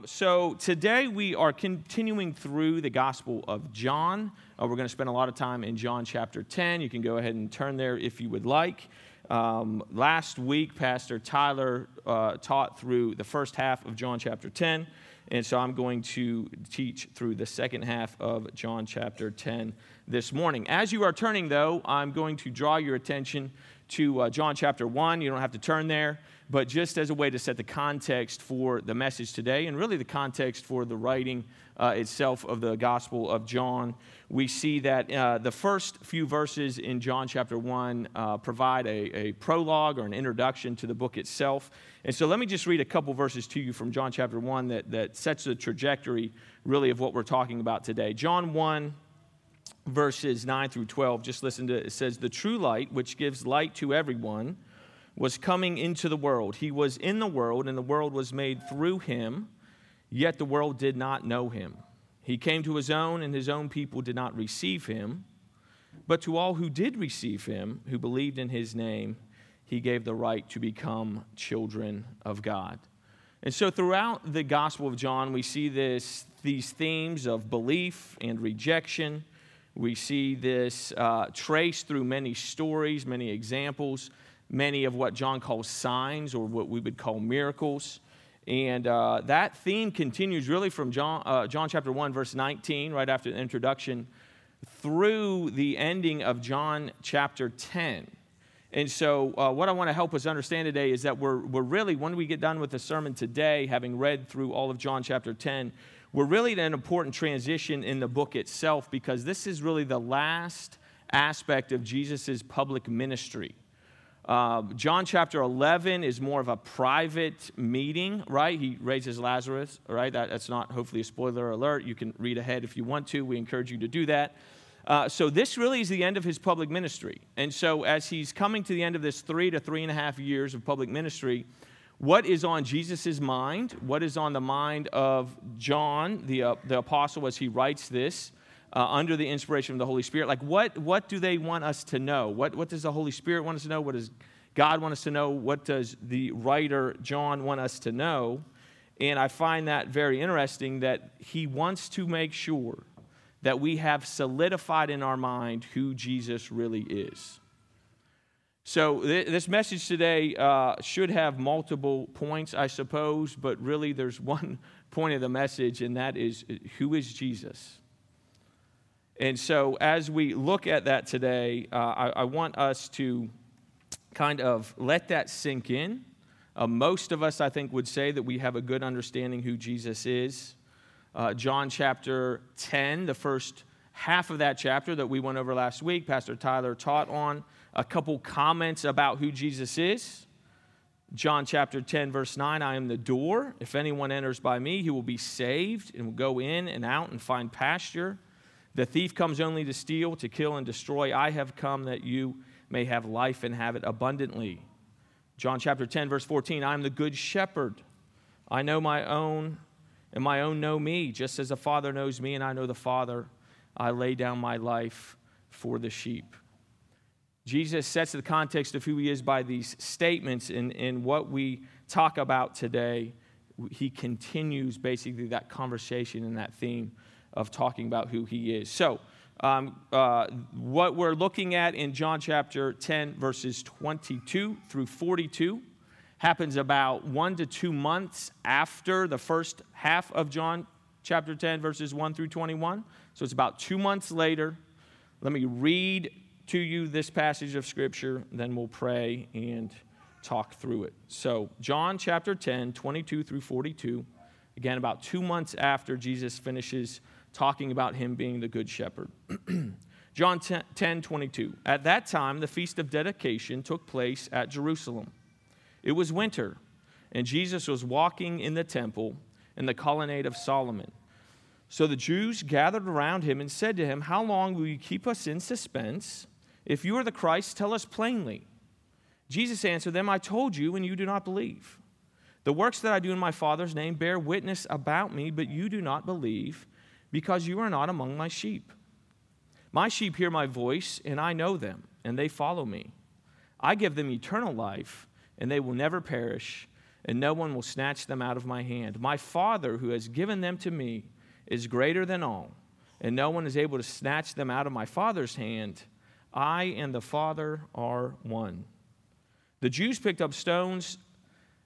Um, so today we are continuing through the Gospel of John. Uh, we're going to spend a lot of time in John chapter 10. You can go ahead and turn there if you would like. Um, last week, Pastor Tyler uh, taught through the first half of John chapter 10, and so I'm going to teach through the second half of John chapter 10 this morning. As you are turning, though, I'm going to draw your attention to uh, John chapter 1. You don't have to turn there but just as a way to set the context for the message today and really the context for the writing uh, itself of the Gospel of John, we see that uh, the first few verses in John chapter 1 uh, provide a, a, prologue or an introduction to the book itself. And so let me just read a couple verses to you from John chapter 1 that, that sets the trajectory really of what we're talking about today. John 1 verses 9 through 12 just listen to it. it says the true light which gives light to everyone was coming into the world. He was in the world, and the world was made through him, yet the world did not know him. He came to his own, and his own people did not receive him. But to all who did receive him, who believed in his name, he gave the right to become children of God. And so throughout the Gospel of John, we see this, these themes of belief and rejection. We see this uh, traced through many stories, many examples many of what John calls signs or what we would call miracles. And uh, that theme continues really from John, uh, John chapter 1, verse 19, right after the introduction, through the ending of John chapter 10. And so, uh, what I want to help us understand today is that we're, we're really, when we get done with the sermon today, having read through all of John chapter 10, we're really at an important transition in the book itself because this is really the last aspect of Jesus' public ministry. Uh, John chapter 11 is more of a private meeting, right? He raises Lazarus, right? That, that's not hopefully a spoiler alert. You can read ahead if you want to. We encourage you to do that. Uh, so this really is the end of his public ministry. And so as he's coming to the end of this three to three and a half years of public ministry, what is on Jesus' mind? What is on the mind of John, the, uh, the apostle, as he writes this? uh, under the inspiration of the Holy Spirit. Like, what, what do they want us to know? What, what does the Holy Spirit want us to know? What does God want us to know? What does the writer John want us to know? And I find that very interesting that he wants to make sure that we have solidified in our mind who Jesus really is. So, th- this message today uh, should have multiple points, I suppose, but really there's one point of the message, and that is who is Jesus? And so, as we look at that today, uh, I, I, want us to kind of let that sink in. Uh, most of us, I think, would say that we have a good understanding who Jesus is. Uh, John chapter 10, the first half of that chapter that we went over last week, Pastor Tyler taught on a couple comments about who Jesus is. John chapter 10, verse 9 I am the door. If anyone enters by me, he will be saved and will go in and out and find pasture. The thief comes only to steal, to kill, and destroy. I have come that you may have life and have it abundantly. John chapter 10, verse 14 I am the good shepherd. I know my own, and my own know me, just as the Father knows me, and I know the Father. I lay down my life for the sheep. Jesus sets the context of who he is by these statements, and in what we talk about today, he continues basically that conversation and that theme of talking about who he is. So, um, uh, what we're looking at in John chapter 10, verses 22 through 42, happens about one to two months after the first half of John chapter 10, verses 1 through 21. So it's about two months later. Let me read to you this passage of Scripture, then we'll pray and talk through it. So, John chapter 10, 22 through 42, again, about two months after Jesus finishes talking about him being the good shepherd. John 10, 22. At that time, the feast of dedication took place at Jerusalem. It was winter, and Jesus was walking in the temple in the colonnade of Solomon. So the Jews gathered around him and said to him, How long will you keep us in suspense? If you are the Christ, tell us plainly. Jesus answered them, I told you, and you do not believe. The works that I do in my Father's name bear witness about me, but you do not believe because you are not among my sheep. My sheep hear my voice, and I know them, and they follow me. I give them eternal life, and they will never perish, and no one will snatch them out of my hand. My Father, who has given them to me, is greater than all, and no one is able to snatch them out of my Father's hand. I and the Father are one. The Jews picked up stones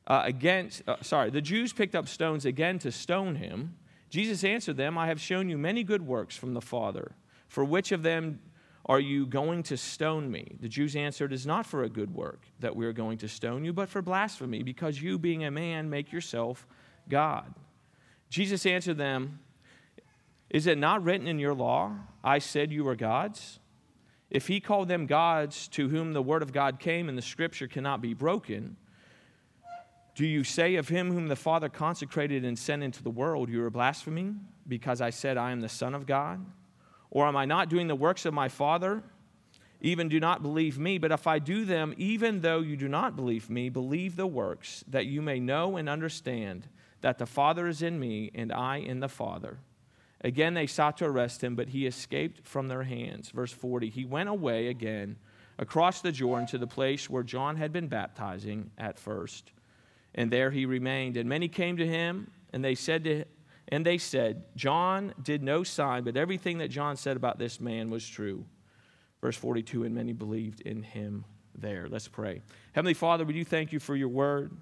uh, against, uh, sorry, the Jews picked up stones again to stone him. Jesus answered them, I have shown you many good works from the Father. For which of them are you going to stone me? The Jews answered, It is not for a good work that we are going to stone you, but for blasphemy, because you, being a man, make yourself God. Jesus answered them, Is it not written in your law, I said you are gods? If he called them gods to whom the word of God came and the scripture cannot be broken, do you say of him whom the Father consecrated and sent into the world, You are blaspheming, because I said, I am the Son of God? Or am I not doing the works of my Father? Even do not believe me, but if I do them, even though you do not believe me, believe the works, that you may know and understand that the Father is in me and I in the Father. Again, they sought to arrest him, but he escaped from their hands. Verse 40 He went away again across the Jordan to the place where John had been baptizing at first. And there he remained. And many came to him, and they said to and they said, John did no sign, but everything that John said about this man was true. Verse 42 And many believed in him there. Let's pray. Heavenly Father, we do thank you for your word.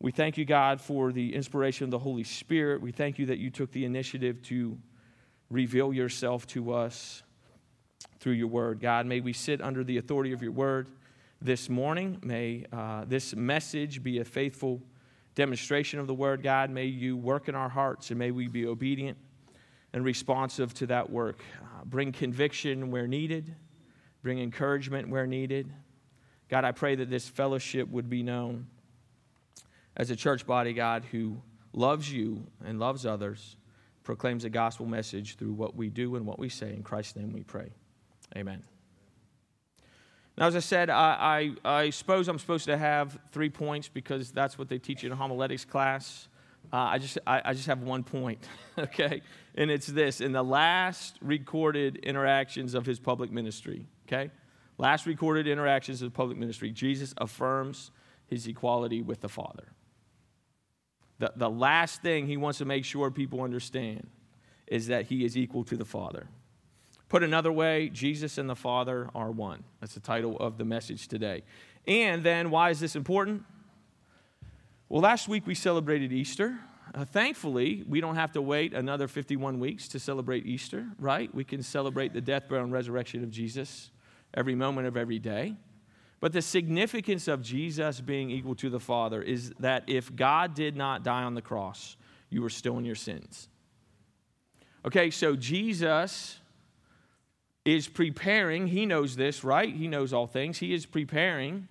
We thank you, God, for the inspiration of the Holy Spirit. We thank you that you took the initiative to reveal yourself to us through your word. God, may we sit under the authority of your word this morning. May uh, this message be a faithful demonstration of the word, God. May you work in our hearts and may we be obedient and responsive to that work. Uh, bring conviction where needed, bring encouragement where needed. God, I pray that this fellowship would be known as a church body, God, who loves you and loves others, proclaims the gospel message through what we do and what we say. In Christ's name we pray. Amen. Now, as I said, I, I, I, suppose I'm supposed to have three points because that's what they teach you in a homiletics class. Uh, I, just, I, I, just have one point, okay? And it's this in the last recorded interactions of his public ministry, okay? Last recorded interactions of public ministry, Jesus affirms his equality with the Father. The, the last thing he wants to make sure people understand is that he is equal to the Father. Put another way, Jesus and the Father are one. That's the title of the message today. And then, why is this important? Well, last week we celebrated Easter. Uh, thankfully, we don't have to wait another 51 weeks to celebrate Easter, right? We can celebrate the death, burial, and resurrection of Jesus every moment of every day. But the significance of Jesus being equal to the Father is that if God did not die on the cross, you were still in your sins. Okay, so Jesus is preparing, he knows this, right? He knows all things. He is preparing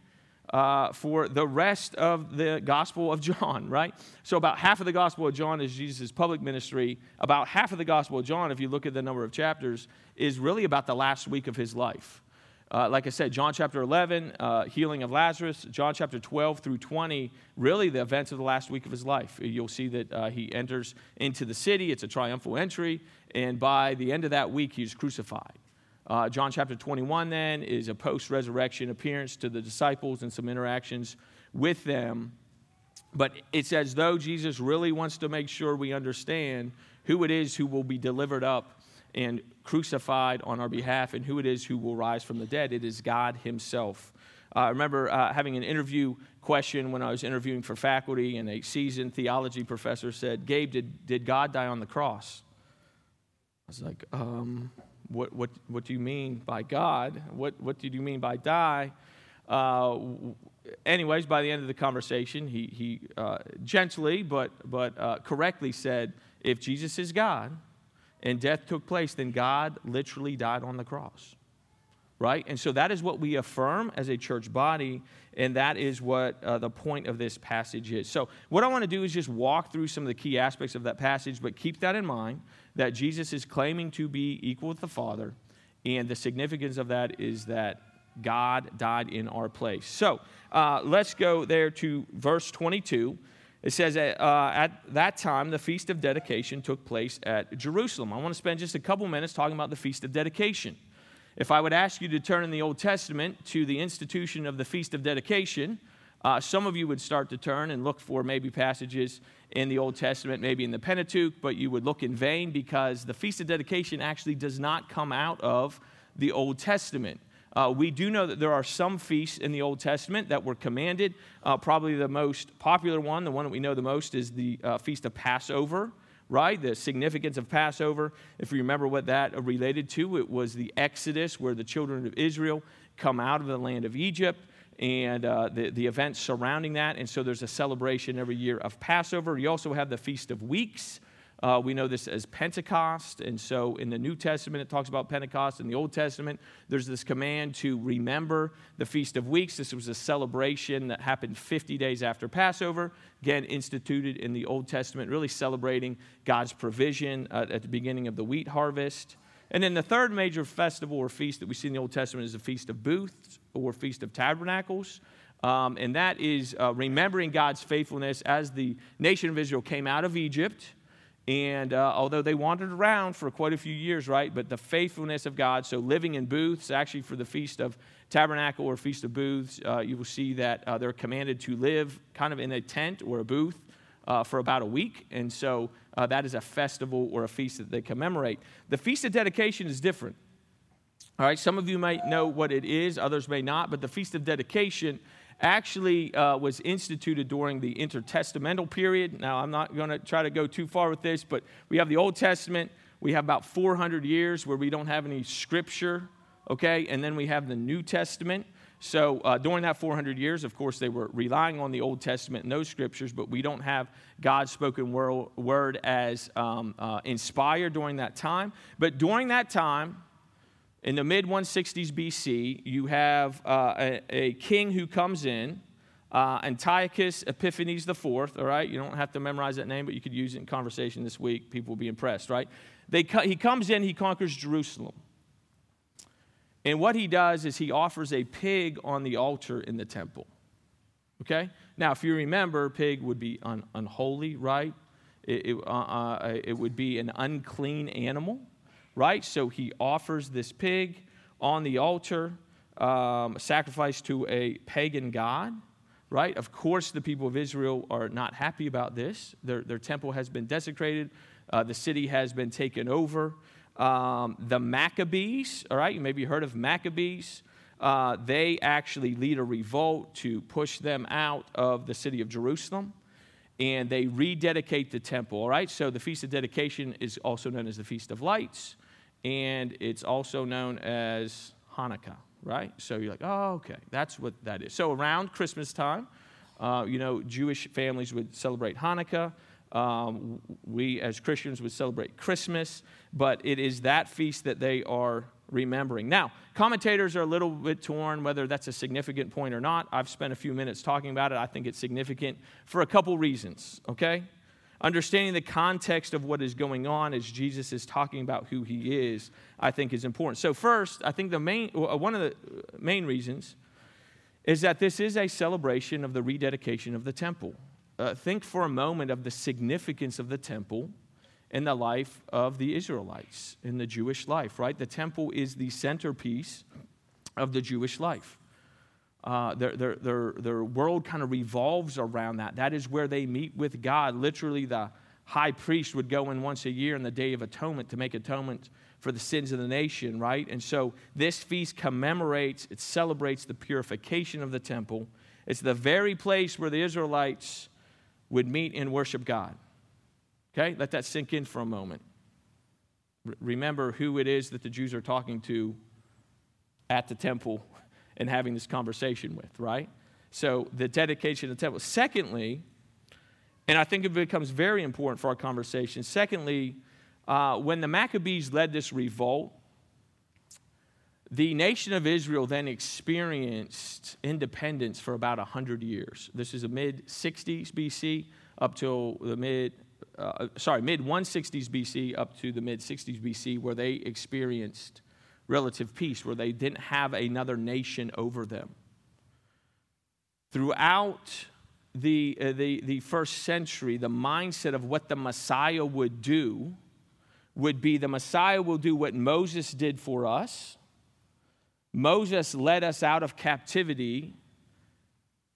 uh, for the rest of the Gospel of John, right? So, about half of the Gospel of John is Jesus' public ministry. About half of the Gospel of John, if you look at the number of chapters, is really about the last week of his life. Uh, like I said, John chapter 11, uh, healing of Lazarus. John chapter 12 through 20, really the events of the last week of his life. You'll see that uh, he enters into the city. It's a triumphal entry. And by the end of that week, he's crucified. Uh, John chapter 21, then, is a post resurrection appearance to the disciples and some interactions with them. But it's as though Jesus really wants to make sure we understand who it is who will be delivered up and crucified on our behalf and who it is who will rise from the dead. It is God Himself. Uh, I remember uh, having an interview question when I was interviewing for faculty, and a seasoned theology professor said, Gabe, did, did God die on the cross? I was like, um, what, what, what do you mean by God? What, what do you mean by die? Uh, anyways, by the end of the conversation, he, he uh, gently but, but uh, correctly said, if Jesus is God and death took place, then God literally died on the cross. Right? And so that is what we affirm as a church body, and that is what uh, the point of this passage is. So, what I want to do is just walk through some of the key aspects of that passage, but keep that in mind that Jesus is claiming to be equal with the Father, and the significance of that is that God died in our place. So uh, let's go there to verse 22. It says, uh, At that time, the Feast of Dedication took place at Jerusalem. I want to spend just a couple minutes talking about the Feast of Dedication. If I would ask you to turn in the Old Testament to the institution of the Feast of Dedication, uh, some of you would start to turn and look for maybe passages in the Old Testament, maybe in the Pentateuch, but you would look in vain because the Feast of Dedication actually does not come out of the Old Testament. Uh, we do know that there are some feasts in the Old Testament that were commanded. Uh, probably the most popular one, the one that we know the most, is the uh, Feast of Passover, right? The significance of Passover. If you remember what that related to, it was the Exodus where the children of Israel come out of the land of Egypt and uh, the, the events surrounding that. And so there's a celebration every year of Passover. You also have the Feast of Weeks uh, we know this as Pentecost. And so in the New Testament, it talks about Pentecost. In the Old Testament, there's this command to remember the Feast of Weeks. This was a celebration that happened 50 days after Passover, again, instituted in the Old Testament, really celebrating God's provision uh, at the beginning of the wheat harvest. And then the third major festival or feast that we see in the Old Testament is the Feast of Booths or Feast of Tabernacles. Um, and that is uh, remembering God's faithfulness as the nation of Israel came out of Egypt and uh, although they wandered around for quite a few years, right? But the faithfulness of God, so living in booths, actually for the Feast of Tabernacle or Feast of Booths, uh, you will see that uh, they're commanded to live kind of in a tent or a booth uh, for about a week. And so uh, that is a festival or a feast that they commemorate. The Feast of Dedication is different. All right, some of you might know what it is, others may not, but the Feast of Dedication actually uh, was instituted during the intertestamental period. Now, I'm not going to try to go too far with this, but we have the Old Testament. We have about 400 years where we don't have any scripture, okay? And then we have the New Testament. So uh, during that 400 years, of course, they were relying on the Old Testament and those scriptures, but we don't have God's spoken word as um, uh, inspired during that time. But during that time, in the mid 160s BC, you have uh, a, a, king who comes in, uh, Antiochus Epiphanes IV, all right? You don't have to memorize that name, but you could use it in conversation this week. People will be impressed, right? They, he comes in, he conquers Jerusalem. And what he does is he offers a pig on the altar in the temple. Okay? Now, if you remember, pig would be un- unholy, right? It, it, uh, uh, it would be an unclean animal right? So he offers this pig on the altar, um, sacrifice to a pagan god, right? Of course, the people of Israel are not happy about this. Their, their temple has been desecrated, uh, the city has been taken over. Um, the Maccabees, all right, you maybe heard of Maccabees. Uh, they actually lead a revolt to push them out of the city of Jerusalem and they rededicate the temple. All right, so the Feast of Dedication is also known as the Feast of Lights and it's also known as Hanukkah, right? So you're like, oh, okay, that's what that is. So around Christmas time, uh, you know, Jewish families would celebrate Hanukkah. Um, we as Christians would celebrate Christmas, but it is that feast that they are remembering. Now, commentators are a little bit torn whether that's a significant point or not. I've spent a few minutes talking about it. I think it's significant for a couple reasons, okay? Understanding the context of what is going on as Jesus is talking about who he is, I think is important. So, first, I think the main, one of the main reasons is that this is a celebration of the rededication of the temple. Uh, think for a moment of the significance of the temple in the life of the Israelites, in the Jewish life, right? The temple is the centerpiece of the Jewish life. Uh, their, their, their, their world kind of revolves around that. That is where they meet with God. Literally, the high priest would go in once a year on the Day of Atonement to make atonement for the sins of the nation, right? And so this feast commemorates, it celebrates the purification of the temple. It's the very place where the Israelites would meet and worship God. Okay? Let that sink in for a moment. R- remember who it is that the Jews are talking to at the temple and having this conversation with, right? So the dedication of the temple. Secondly, and I think it becomes very important for our conversation. Secondly, uh, when the Maccabees led this revolt, the nation of Israel then experienced independence for about 100 years. This is the mid 60s BC up till the mid, uh, sorry, mid 160s BC up to the mid 60s BC, where they experienced relative peace where they didn't have another nation over them. Throughout the, uh, the, the first century, the mindset of what the Messiah would do would be the Messiah will do what Moses did for us. Moses led us out of captivity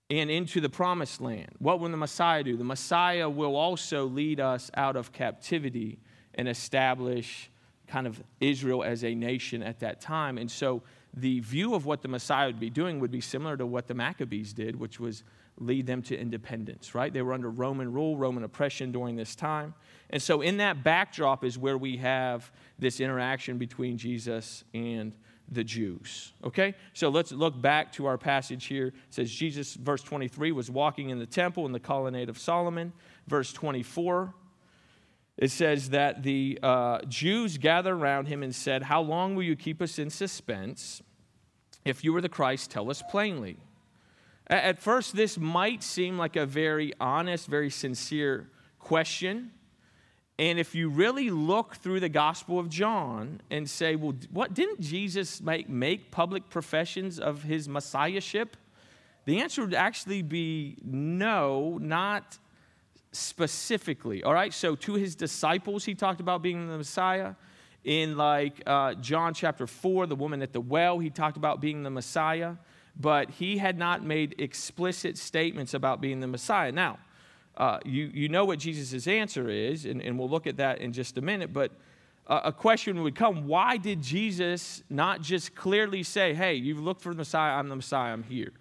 and into the promised land. What will the Messiah do? The Messiah will also lead us out of captivity and establish kind of Israel as a nation at that time. And so the view of what the Messiah would be doing would be similar to what the Maccabees did, which was lead them to independence, right? They were under Roman rule, Roman oppression during this time. And so, in that backdrop, is where we have this interaction between Jesus and the Jews. Okay? So let's look back to our passage here. It says Jesus, verse 23, was walking in the temple in the colonnade of Solomon. Verse 24, it says that the uh, Jews gathered around him and said, How long will you keep us in suspense? If you are the Christ, tell us plainly. At first, this might seem like a very honest, very sincere question. And if you really look through the Gospel of John and say, well, what didn't Jesus make, make public professions of his messiahship? The answer would actually be no, not specifically. All right, so to his disciples, he talked about being the Messiah. In like uh, John chapter 4, the woman at the well, he talked about being the Messiah, but he had not made explicit statements about being the Messiah. Now, uh, you, you know what Jesus' answer is, and, and we'll look at that in just a minute, but uh, a question would come why did Jesus not just clearly say, hey, you've looked for the Messiah, I'm the Messiah, I'm here?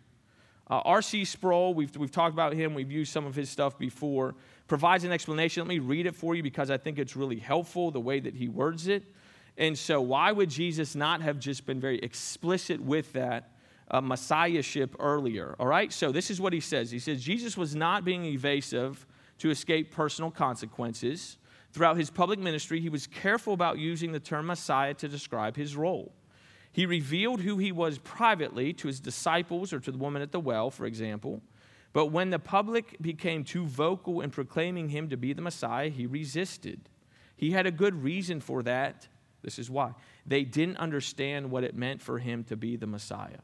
Uh, R.C. Sproul, we've, we've talked about him, we've used some of his stuff before, provides an explanation. Let me read it for you because I think it's really helpful the way that he words it. And so, why would Jesus not have just been very explicit with that uh, messiahship earlier. All right? So this is what he says. He says Jesus was not being evasive to escape personal consequences. Throughout his public ministry, he was careful about using the term Messiah to describe his role. He revealed who he was privately to his disciples or to the woman at the well, for example. But when the public became too vocal in proclaiming him to be the Messiah, he resisted. He had a good reason for that. This is why. They didn't understand what it meant for him to be the Messiah.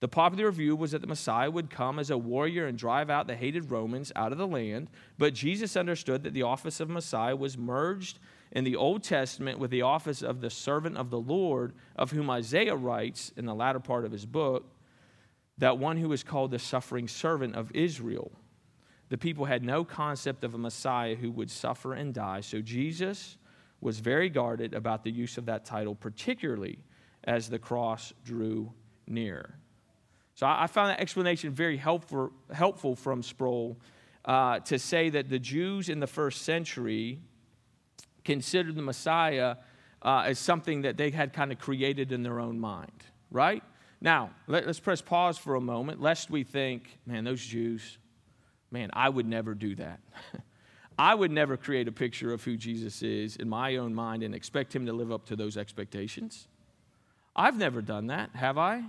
The popular view was that the Messiah would come as a warrior and drive out the hated Romans out of the land, but Jesus understood that the office of Messiah was merged in the Old Testament with the office of the servant of the Lord, of whom Isaiah writes in the latter part of his book, that one who is called the suffering servant of Israel. The people had no concept of a Messiah who would suffer and die, so Jesus was very guarded about the use of that title, particularly as the cross drew near. So I, found that explanation very helpful, helpful from Sproul uh, to say that the Jews in the first century considered the Messiah uh, as something that they had kind of created in their own mind, right? Now, let, us press pause for a moment, lest we think, man, those Jews, man, I would never do that. I would never create a picture of who Jesus is in my own mind and expect him to live up to those expectations. I've never done that, have I?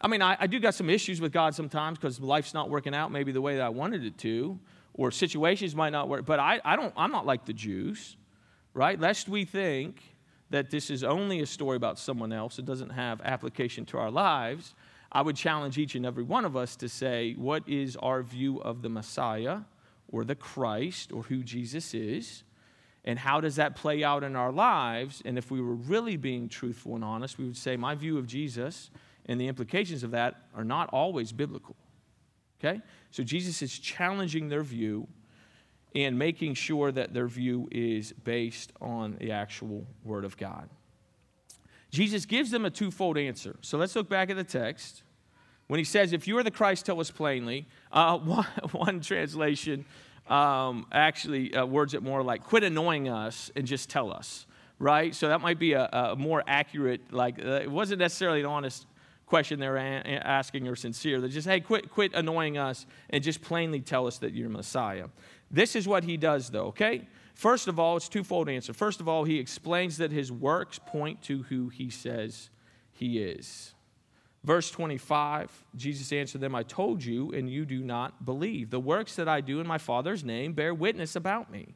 I mean, I, I do got some issues with God sometimes because life's not working out maybe the way that I wanted it to, or situations might not work. But I, I don't, I'm not like the Jews, right? Lest we think that this is only a story about someone else, it doesn't have application to our lives. I would challenge each and every one of us to say, what is our view of the Messiah or the Christ or who Jesus is? And how does that play out in our lives? And if we were really being truthful and honest, we would say, my view of Jesus and the implications of that are not always biblical. Okay? So Jesus is challenging their view and making sure that their view is based on the actual Word of God. Jesus gives them a twofold answer. So let's look back at the text. When he says, If you are the Christ, tell us plainly, uh, one, one, translation um, actually uh, words it more like, Quit annoying us and just tell us, right? So that might be a, a more accurate, like, uh, it wasn't necessarily an honest question they're asking are sincere. They're just, hey, quit, quit annoying us and just plainly tell us that you're Messiah. This is what he does, though, okay? First of all, it's twofold answer. First of all, he explains that his works point to who he says he is. Verse 25, Jesus answered them, I told you, and you do not believe. The works that I do in my Father's name bear witness about me.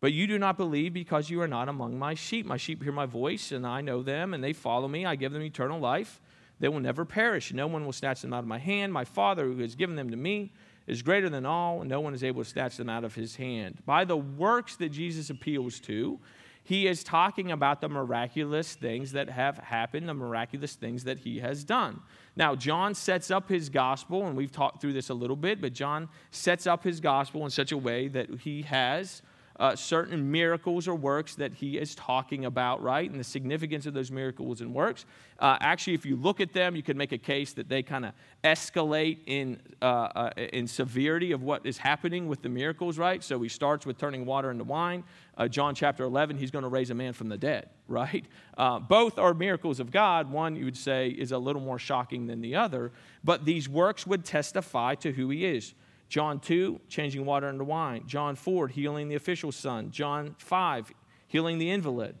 But you do not believe because you are not among my sheep. My sheep hear my voice, and I know them, and they follow me. I give them eternal life they will never perish. No one will snatch them out of my hand. My Father, who has given them to me, is greater than all, and no one is able to snatch them out of his hand. By the works that Jesus appeals to, he is talking about the miraculous things that have happened, the miraculous things that he has done. Now, John sets up his gospel, and we've talked through this a little bit, but John sets up his gospel in such a way that he has uh, certain miracles or works that he is talking about, right? And the significance of those miracles and works. Uh, actually, if you look at them, you can make a case that they kind of escalate in, uh, uh, in severity of what is happening with the miracles, right? So he starts with turning water into wine. Uh, John chapter 11, he's going to raise a man from the dead, right? Uh, both are miracles of God. One, you would say, is a little more shocking than the other, but these works would testify to who he is. John 2, changing water into wine. John 4, healing the official's son. John 5, healing the invalid.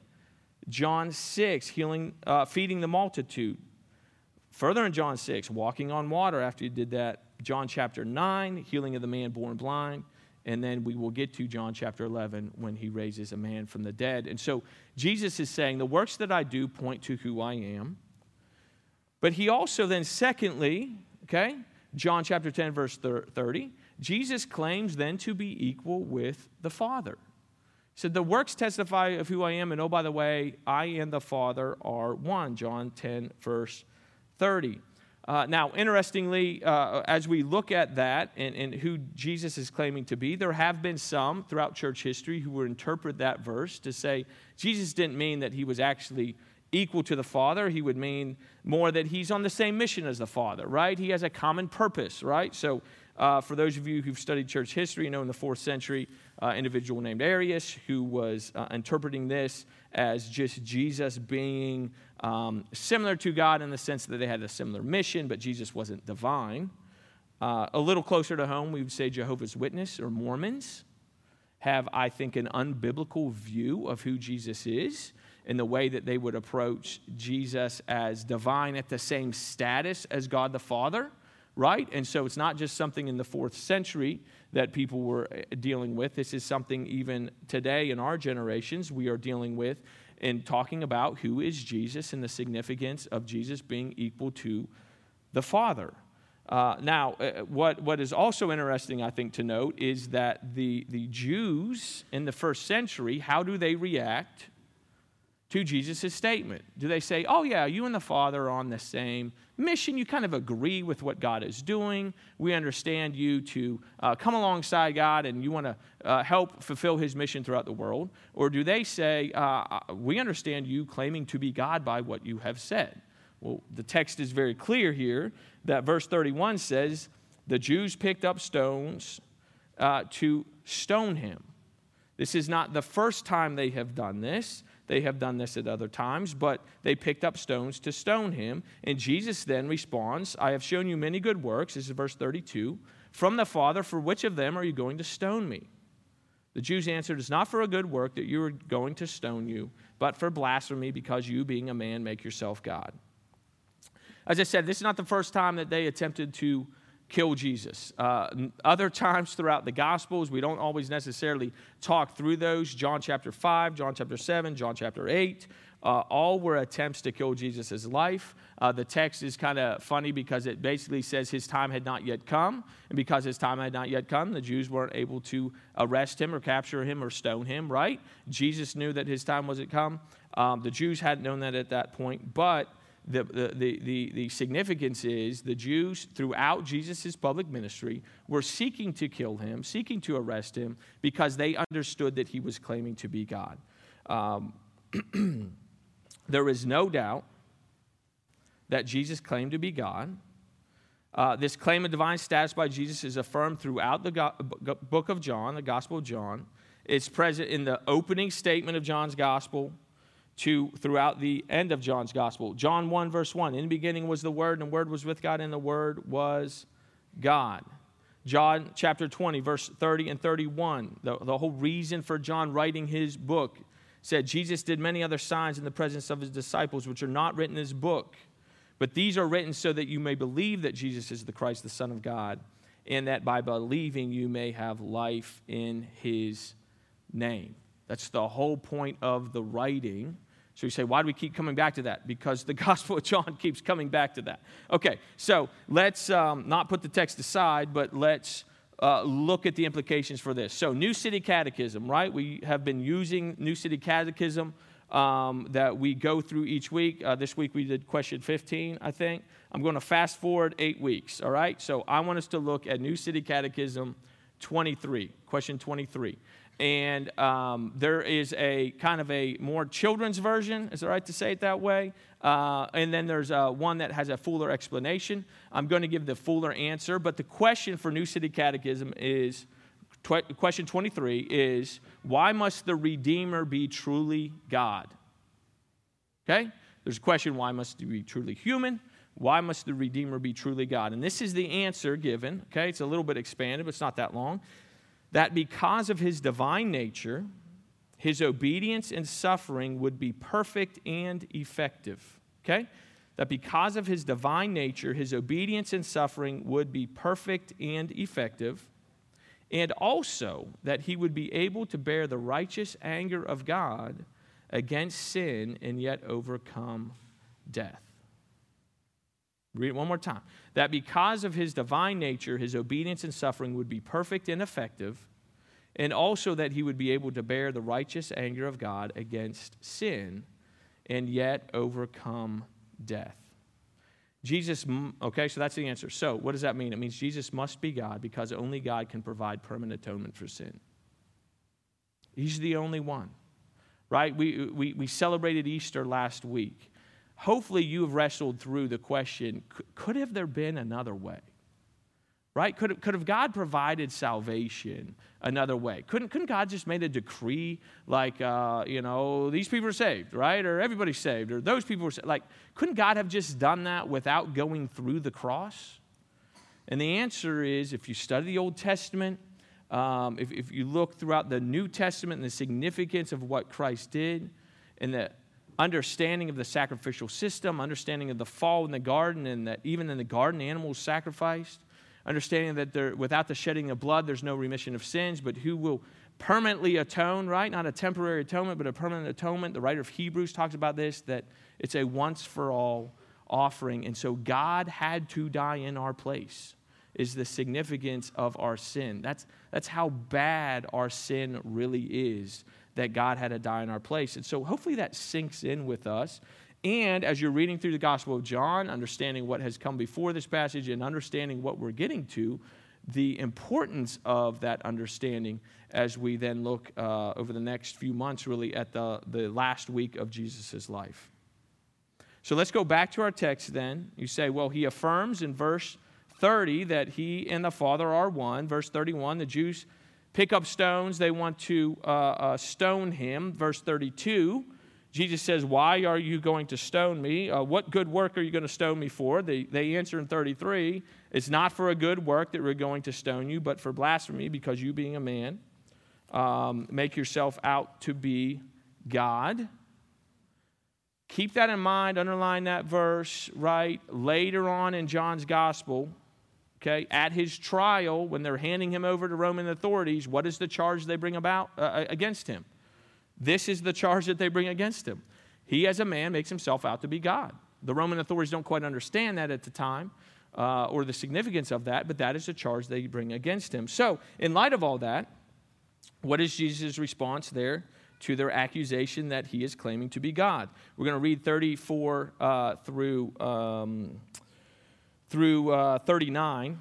John 6, healing, uh, feeding the multitude. Further in John 6, walking on water after he did that. John chapter 9, healing of the man born blind. And then we will get to John chapter 11 when he raises a man from the dead. And so Jesus is saying, The works that I do point to who I am. But he also then, secondly, okay, John chapter 10, verse 30, Jesus claims then to be equal with the Father. He said, The works testify of who I am, and oh, by the way, I and the Father are one. John 10, verse 30. Uh, now, interestingly, uh, as we look at that and, and who Jesus is claiming to be, there have been some throughout church history who would interpret that verse to say Jesus didn't mean that he was actually equal to the Father. He would mean more that he's on the same mission as the Father, right? He has a common purpose, right? So uh, for those of you who've studied church history, you know in the fourth century, uh, individual named Arius who was uh, interpreting this as just Jesus being um, similar to God in the sense that they had a similar mission, but Jesus wasn't divine. Uh, a little closer to home, we would say Jehovah's Witness or Mormons have, I think, an unbiblical view of who Jesus is in the way that they would approach Jesus as divine at the same status as God the Father right? And so it's not just something in the fourth century that people were uh, dealing with. This is something even today in our generations we are dealing with in talking about who is Jesus and the significance of Jesus being equal to the Father. Uh, now, uh, what, what is also interesting, I think, to note is that the, the Jews in the first century, how do they react to Jesus' statement? Do they say, oh, yeah, you and the Father are on the same mission? You kind of agree with what God is doing. We understand you to uh, come alongside God and you want to uh, help fulfill his mission throughout the world? Or do they say, uh, uh, we understand you claiming to be God by what you have said? Well, the text is very clear here that verse 31 says, the Jews picked up stones uh, to stone him. This is not the first time they have done this. They have done this at other times, but they picked up stones to stone him. And Jesus then responds, I have shown you many good works. This is verse 32. From the Father, for which of them are you going to stone me? The Jews answered, It's not for a good work that you are going to stone you, but for blasphemy, because you, being a man, make yourself God. As I said, this is not the first time that they attempted to kill Jesus. Uh, other times throughout the Gospels, we don't always necessarily talk through those. John chapter 5, John chapter 7, John chapter 8. Uh, all were attempts to kill Jesus' life. Uh, the text is kind of funny because it basically says his time had not yet come. And because his time had not yet come, the Jews weren't able to arrest him or capture him or stone him, right? Jesus knew that his time wasn't come. Um, the Jews hadn't known that at that point, but the, the, the, the, significance is the Jews, throughout Jesus' public ministry, were seeking to kill him, seeking to arrest him, because they understood that he was claiming to be God. Um, there is no doubt that Jesus claimed to be God. Uh, this claim of divine status by Jesus is affirmed throughout the go- book of John, the Gospel of John. It's present in the opening statement of John's Gospel to throughout the end of John's gospel. John 1, verse 1 In the beginning was the Word, and the Word was with God, and the Word was God. John chapter 20, verse 30 and 31, the, the whole reason for John writing his book said, Jesus did many other signs in the presence of his disciples, which are not written in his book. But these are written so that you may believe that Jesus is the Christ, the Son of God, and that by believing you may have life in his name. That's the whole point of the writing so you say, why do we keep coming back to that? Because the Gospel of John keeps coming back to that. Okay, so let's um, not put the text aside, but let's uh, look at the implications for this. So, New City Catechism, right? We have been using New City Catechism um, that we go through each week. Uh, this week we did question 15, I think. I'm going to fast forward eight weeks, all right? So, I want us to look at New City Catechism 23, question 23 and um, there is a kind of a more children's version is it right to say it that way? Uh, and then there's uh, one that has a fuller explanation. I'm going to give the fuller answer but the question for new city catechism is tw- question 23 is why must the redeemer be truly god? Okay? There's a question why must he be truly human? Why must the redeemer be truly god? And this is the answer given okay? It's a little bit expanded but it's not that long that because of his divine nature, his obedience and suffering would be perfect and effective. Okay? That because of his divine nature, his obedience and suffering would be perfect and effective. And also that he would be able to bear the righteous anger of God against sin and yet overcome death. Read it one more time. That because of his divine nature, his obedience and suffering would be perfect and effective, and also that he would be able to bear the righteous anger of God against sin and yet overcome death. Jesus, okay, so that's the answer. So, what does that mean? It means Jesus must be God because only God can provide permanent atonement for sin. He's the only one, right? We, we, we celebrated Easter last week hopefully you have wrestled through the question could have there been another way? Right? Could, could have God provided salvation another way? Couldn't, couldn't God just made a decree like, uh, you know, these people are saved, right? Or everybody's saved, or those people are saved. Like, couldn't God have just done that without going through the cross? And the answer is if you study the Old Testament, um, if, if you look throughout the New Testament and the significance of what Christ did, and the understanding of the sacrificial system, understanding of the fall in the garden, and that even in the garden, animals sacrificed, understanding that there, without the shedding of blood, there's no remission of sins, but who will permanently atone, right? Not a temporary atonement, but a permanent atonement. The writer of Hebrews talks about this, that it's a once for all offering. And so God had to die in our place, is the significance of our sin. That's, that's how bad our sin really is that God had to die in our place. And so hopefully that sinks in with us. And as you're reading through the Gospel of John, understanding what has come before this passage and understanding what we're getting to, the importance of that understanding as we then look uh, over the next few months, really, at the, the last week of Jesus' life. So let's go back to our text then. You say, well, he affirms in verse 30 that he and the Father are one. Verse 31, the Jews pick up stones. They want to uh, uh, stone him. Verse 32, Jesus says, Why are you going to stone me? Uh, what good work are you going to stone me for? They, they answer in 33, It's not for a good work that we're going to stone you, but for blasphemy, because you, being a man, um, make yourself out to be God. Keep that in mind, underline that verse, right? Later on in John's gospel, Okay, at his trial, when they're handing him over to Roman authorities, what is the charge they bring about uh, uh, against him? This is the charge that they bring against him. He, as a man, makes himself out to be God. The Roman authorities don't quite understand that at the time uh, or the significance of that, but that is the charge they bring against him. So, in light of all that, what is Jesus' response there to their accusation that he is claiming to be God? We're going to read 34 uh, through. Um, through uh, 39.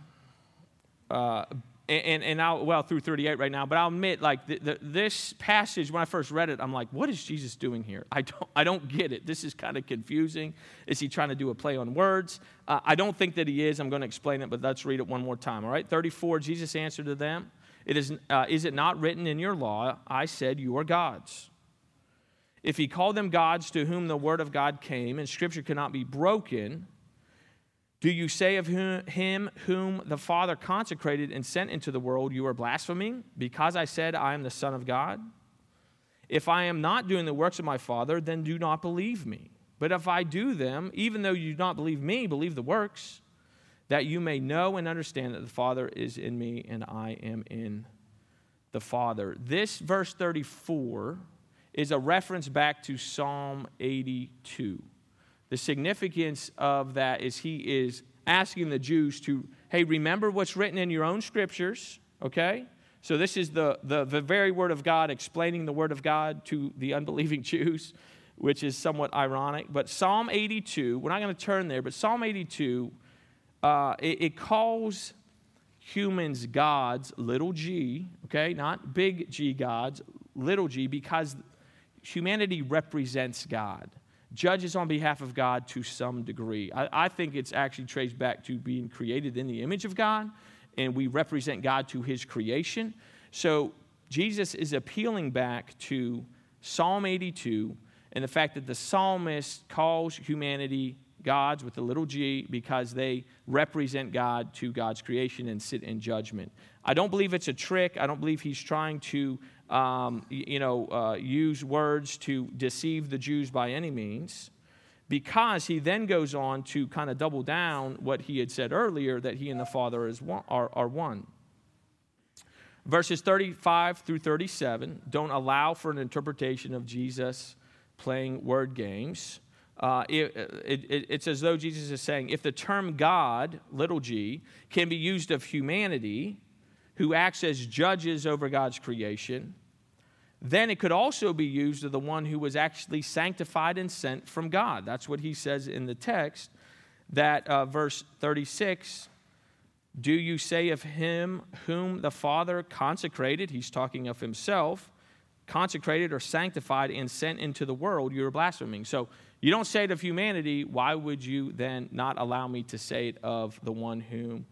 Uh, and, and I'll, well, through 38 right now, but I'll admit, like, the, the, this passage, when I first read it, I'm like, what is Jesus doing here? I don't, I don't get it. This is kind of confusing. Is he trying to do a play on words? Uh, I don't think that he is. I'm going to explain it, but let's read it one more time, all right? 34, Jesus answered to them, it is, uh, is it not written in your law, I said, you are gods? If he called them gods to whom the word of God came, and scripture cannot be broken, do you say of him whom the Father consecrated and sent into the world, You are blaspheming, because I said, I am the Son of God? If I am not doing the works of my Father, then do not believe me. But if I do them, even though you do not believe me, believe the works, that you may know and understand that the Father is in me and I am in the Father. This verse 34 is a reference back to Psalm 82. The significance of that is he is asking the Jews to, hey, remember what's written in your own scriptures, okay? So this is the, the, the very word of God explaining the word of God to the unbelieving Jews, which is somewhat ironic. But Psalm 82, we're not going to turn there, but Psalm 82, uh, it, it calls humans gods, little g, okay? Not big G gods, little g, because humanity represents God judges on behalf of God to some degree. I, I, think it's actually traced back to being created in the image of God, and we represent God to his creation. So Jesus is appealing back to Psalm 82 and the fact that the psalmist calls humanity gods with a little g because they represent God to God's creation and sit in judgment. I don't believe it's a trick. I don't believe he's trying to um, you know, uh, use words to deceive the Jews by any means, because he then goes on to kind of double down what he had said earlier that he and the Father is one, are, are one. Verses 35 through 37 don't allow for an interpretation of Jesus playing word games. Uh, it, it, it's as though Jesus is saying if the term God, little g, can be used of humanity, who acts as judges over God's creation, then it could also be used of the one who was actually sanctified and sent from God. That's what he says in the text, that uh, verse 36 Do you say of him whom the Father consecrated? He's talking of himself, consecrated or sanctified and sent into the world, you're blaspheming. So you don't say it of humanity. Why would you then not allow me to say it of the one whom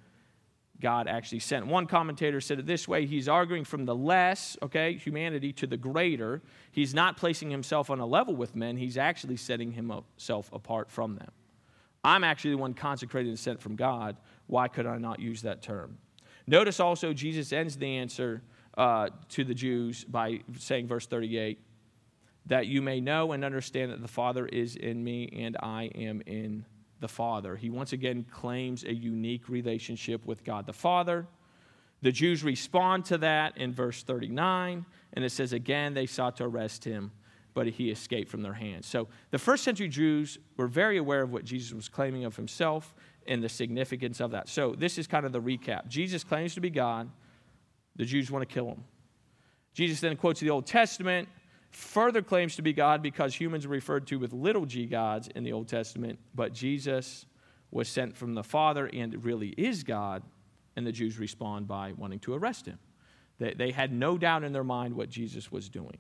God actually sent. One commentator said it this way He's arguing from the less, okay, humanity, to the greater. He's not placing himself on a level with men, he's actually setting himself apart from them. I'm actually the one consecrated and sent from God. Why could I not use that term? Notice also, Jesus ends the answer uh, to the Jews by saying, verse 38, that you may know and understand that the Father is in me and I am in the Father. He once again claims a unique relationship with God the Father. The Jews respond to that in verse 39, and it says, Again, they sought to arrest him, but he escaped from their hands. So the first century Jews were very aware of what Jesus was claiming of himself and the significance of that. So this is kind of the recap. Jesus claims to be God, the Jews want to kill him. Jesus then quotes the Old Testament further claims to be God because humans are referred to with little g gods in the Old Testament, but Jesus was sent from the Father and really is God, and the Jews respond by wanting to arrest him. They, they had no doubt in their mind what Jesus was doing.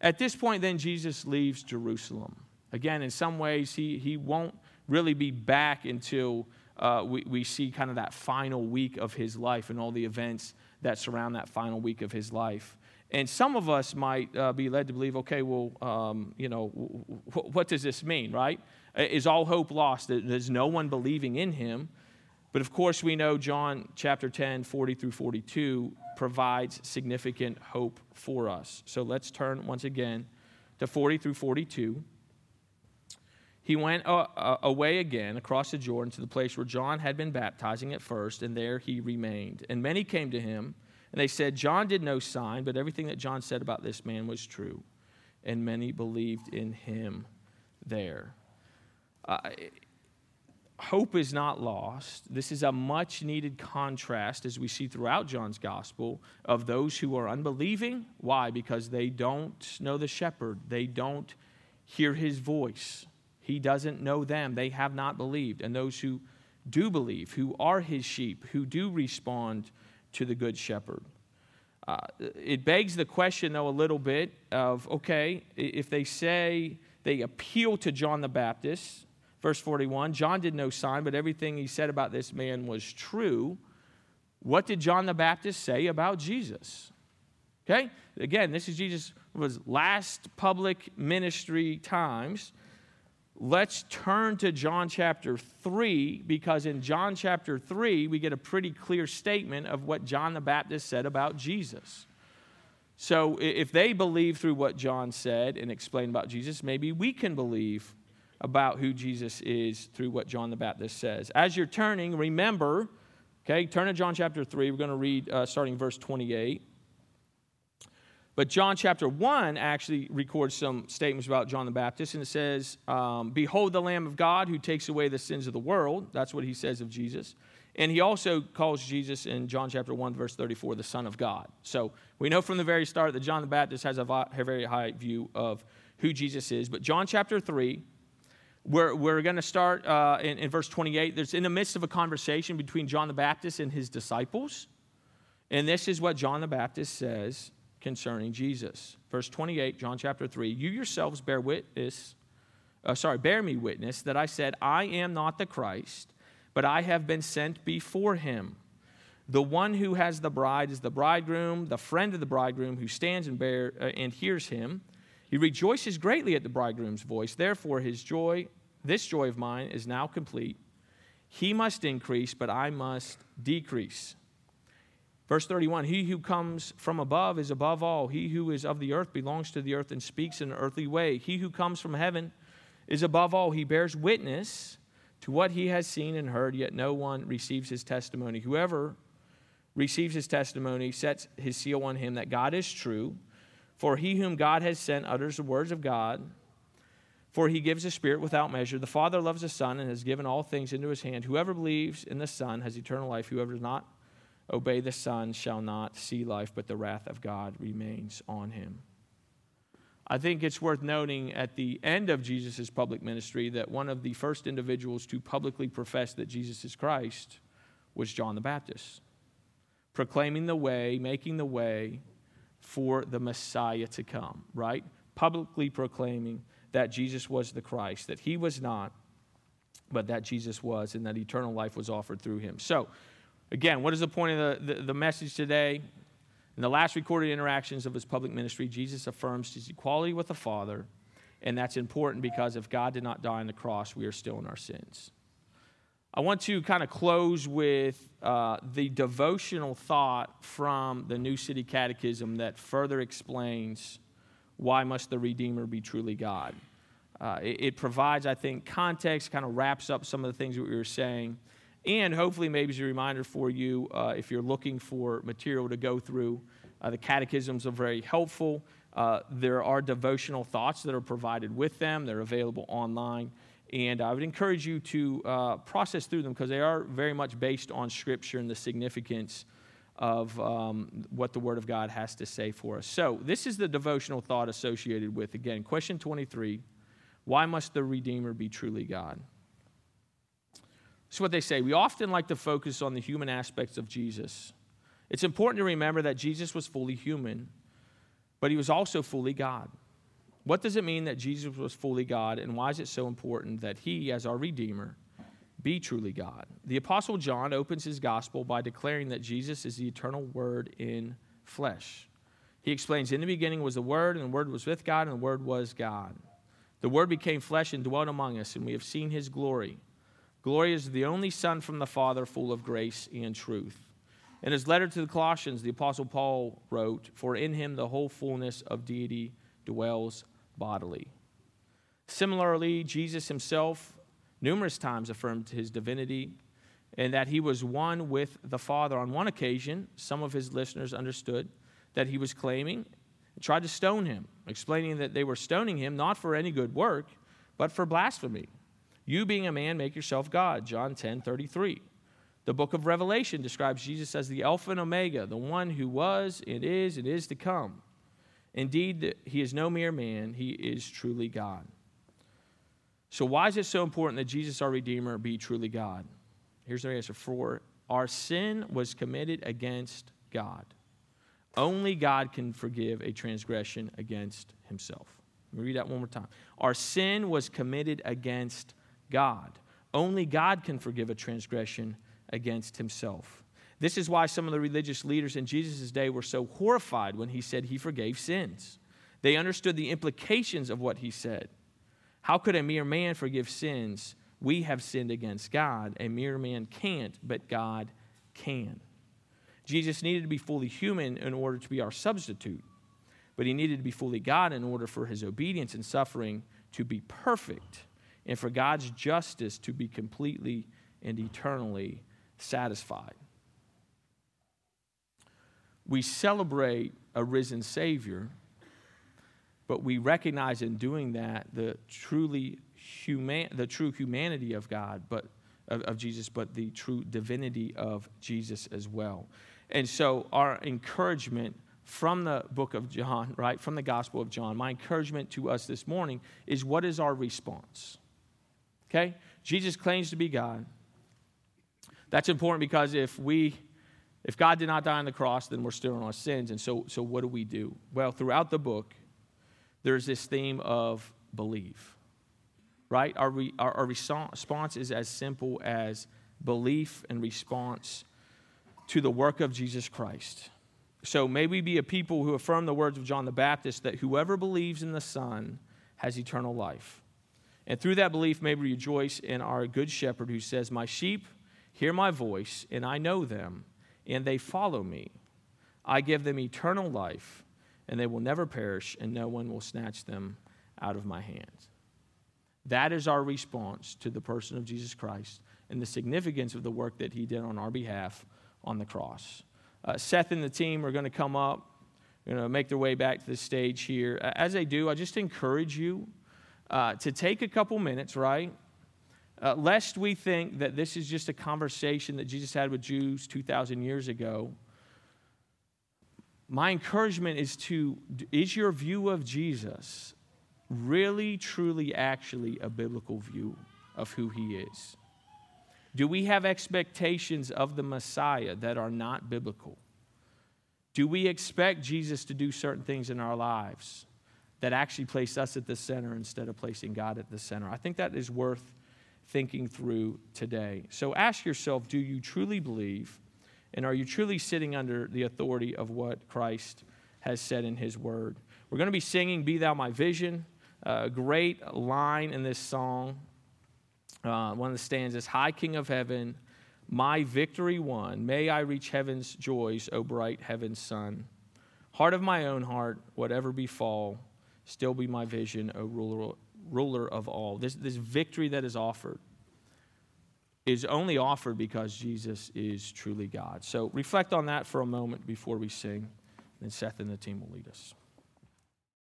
At this point, then, Jesus leaves Jerusalem. Again, in some ways, he, he won't really be back until uh, we, we see kind of that final week of his life and all the events that surround that final week of his life. And some of us might uh, be led to believe, okay, well, um, you know, w- w- what does this mean, right? Is all hope lost? There's no one believing in him. But of course, we know John chapter 10, 40 through 42 provides significant hope for us. So let's turn once again to 40 through 42. He went uh, uh, away again across the Jordan to the place where John had been baptizing at first, and there he remained. And many came to him and they said, John did no sign, but everything that John said about this man was true. And many believed in him there. Uh, hope is not lost. This is a much needed contrast, as we see throughout John's gospel, of those who are unbelieving. Why? Because they don't know the shepherd, they don't hear his voice. He doesn't know them, they have not believed. And those who do believe, who are his sheep, who do respond to the Good Shepherd. Uh, it begs the question, though, a little bit of okay, if they say they appeal to John the Baptist, verse 41, John did no sign, but everything he said about this man was true. What did John the Baptist say about Jesus? Okay, again, this is Jesus' was last public ministry times. Let's turn to John chapter 3 because in John chapter 3, we get a pretty clear statement of what John the Baptist said about Jesus. So if they believe through what John said and explained about Jesus, maybe we can believe about who Jesus is through what John the Baptist says. As you're turning, remember, okay, turn to John chapter 3. We're going to read uh, starting verse 28. But John chapter 1 actually records some statements about John the Baptist, and it says, um, Behold the Lamb of God who takes away the sins of the world. That's what he says of Jesus. And he also calls Jesus in John chapter 1, verse 34, the Son of God. So we know from the very start that John the Baptist has a very high view of who Jesus is. But John chapter 3, we're, we're going to start uh, in, in verse 28. There's in the midst of a conversation between John the Baptist and his disciples. And this is what John the Baptist says concerning Jesus. Verse 28, John chapter 3 You yourselves bear witness, uh, sorry, bear me witness that I said, I am not the Christ but I have been sent before him. The one who has the bride is the bridegroom, the friend of the bridegroom who stands and, bear, uh, and hears him. He rejoices greatly at the bridegroom's voice. Therefore, his joy, this joy of mine, is now complete. He must increase, but I must decrease. Verse 31 He who comes from above is above all. He who is of the earth belongs to the earth and speaks in an earthly way. He who comes from heaven is above all. He bears witness to what he has seen and heard, yet no one receives his testimony. Whoever receives his testimony sets his seal on him that God is true. For he whom God has sent utters the words of God. For he gives a spirit without measure. The Father loves the Son and has given all things into his hand. Whoever believes in the Son has eternal life. Whoever does not obey the Son shall not see life, but the wrath of God remains on him. I think it's worth noting at the end of Jesus' public ministry that one of the first individuals to publicly profess that Jesus is Christ was John the Baptist, proclaiming the way, making the way for the Messiah to come, right? Publicly proclaiming that Jesus was the Christ, that he was not, but that Jesus was, and that eternal life was offered through him. So, again, what is the point of the, the, the message today? In the last recorded interactions of his public ministry, Jesus affirms his equality with the Father, and that's important because if God did not die on the cross, we are still in our sins. I want to kind of close with uh, the devotional thought from the New City Catechism that further explains why must the Redeemer be truly God. Uh, it, it, provides, I think, context, kind of wraps up some of the things that we were saying. And hopefully, maybe as a reminder for you, uh, if you're looking for material to go through, uh, the catechisms are very helpful. Uh, there are devotional thoughts that are provided with them, they're available online. And I would encourage you to uh, process through them because they are very much based on Scripture and the significance of um, what the Word of God has to say for us. So, this is the devotional thought associated with, again, question 23 Why must the Redeemer be truly God? It's what they say. We often like to focus on the human aspects of Jesus. It's important to remember that Jesus was fully human, but he was also fully God. What does it mean that Jesus was fully God, and why is it so important that he, as our Redeemer, be truly God? The Apostle John opens his gospel by declaring that Jesus is the eternal Word in flesh. He explains, In the beginning was the Word, and the Word was with God, and the Word was God. The Word became flesh and dwelt among us, and we have seen his glory Glory is the only Son from the Father, full of grace and truth. In his letter to the Colossians, the Apostle Paul wrote, For in him the whole fullness of deity dwells bodily. Similarly, Jesus himself numerous times affirmed his divinity and that he was one with the Father. On one occasion, some of his listeners understood that he was claiming and tried to stone him, explaining that they were stoning him not for any good work, but for blasphemy. You being a man, make yourself God. John 10 33. The book of Revelation describes Jesus as the Alpha and Omega, the one who was, and is, and is to come. Indeed, he is no mere man, he is truly God. So, why is it so important that Jesus, our Redeemer, be truly God? Here's the answer For our sin was committed against God. Only God can forgive a transgression against himself. Let me read that one more time. Our sin was committed against God. Only God can forgive a transgression against himself. This is why some of the religious leaders in Jesus' day were so horrified when he said he forgave sins. They understood the implications of what he said. How could a mere man forgive sins? We have sinned against God. A mere man can't, but God can. Jesus needed to be fully human in order to be our substitute, but he needed to be fully God in order for his obedience and suffering to be perfect and for God's justice to be completely and eternally satisfied. We celebrate a risen Savior, but we recognize in doing that the truly human, the true humanity of God, but of, of Jesus, but the true divinity of Jesus as well. And so, our encouragement from the book of John, right, from the Gospel of John, my encouragement to us this morning is what is our response? Okay? Jesus claims to be God. That's important because if we if God did not die on the cross, then we're still in our sins. And so, so what do we do? Well, throughout the book, there's this theme of believe, right? Our, re, our, our response is as simple as belief and response to the work of Jesus Christ. So may we be a people who affirm the words of John the Baptist that whoever believes in the Son has eternal life. And through that belief, may we rejoice in our good shepherd who says, My sheep hear my voice, and I know them and they follow me. I give them eternal life, and they will never perish, and no one will snatch them out of my hands. That is our response to the person of Jesus Christ and the significance of the work that he did on our behalf on the cross. Uh, Seth and the team are going to come up, you know, make their way back to the stage here. As they do, I just encourage you uh, to take a couple minutes, right? uh, lest we think that this is just a conversation that Jesus had with Jews 2,000 years ago. My encouragement is to is your view of Jesus really, truly, actually a biblical view of who he is? Do we have expectations of the Messiah that are not biblical? Do we expect Jesus to do certain things in our lives that actually place us at the center instead of placing God at the center? I think that is worth thinking through today. So ask yourself do you truly believe? And are you truly sitting under the authority of what Christ has said in his word? We're going to be singing Be Thou My Vision, a great line in this song. Uh, one of the stanzas is High King of Heaven, my victory won. May I reach heaven's joys, O bright heaven's sun. Heart of my own heart, whatever befall, still be my vision, O ruler, ruler of all. This, this victory that is offered is only offered because Jesus is truly God. So reflect on that for a moment before we sing, and Seth and the team will lead us.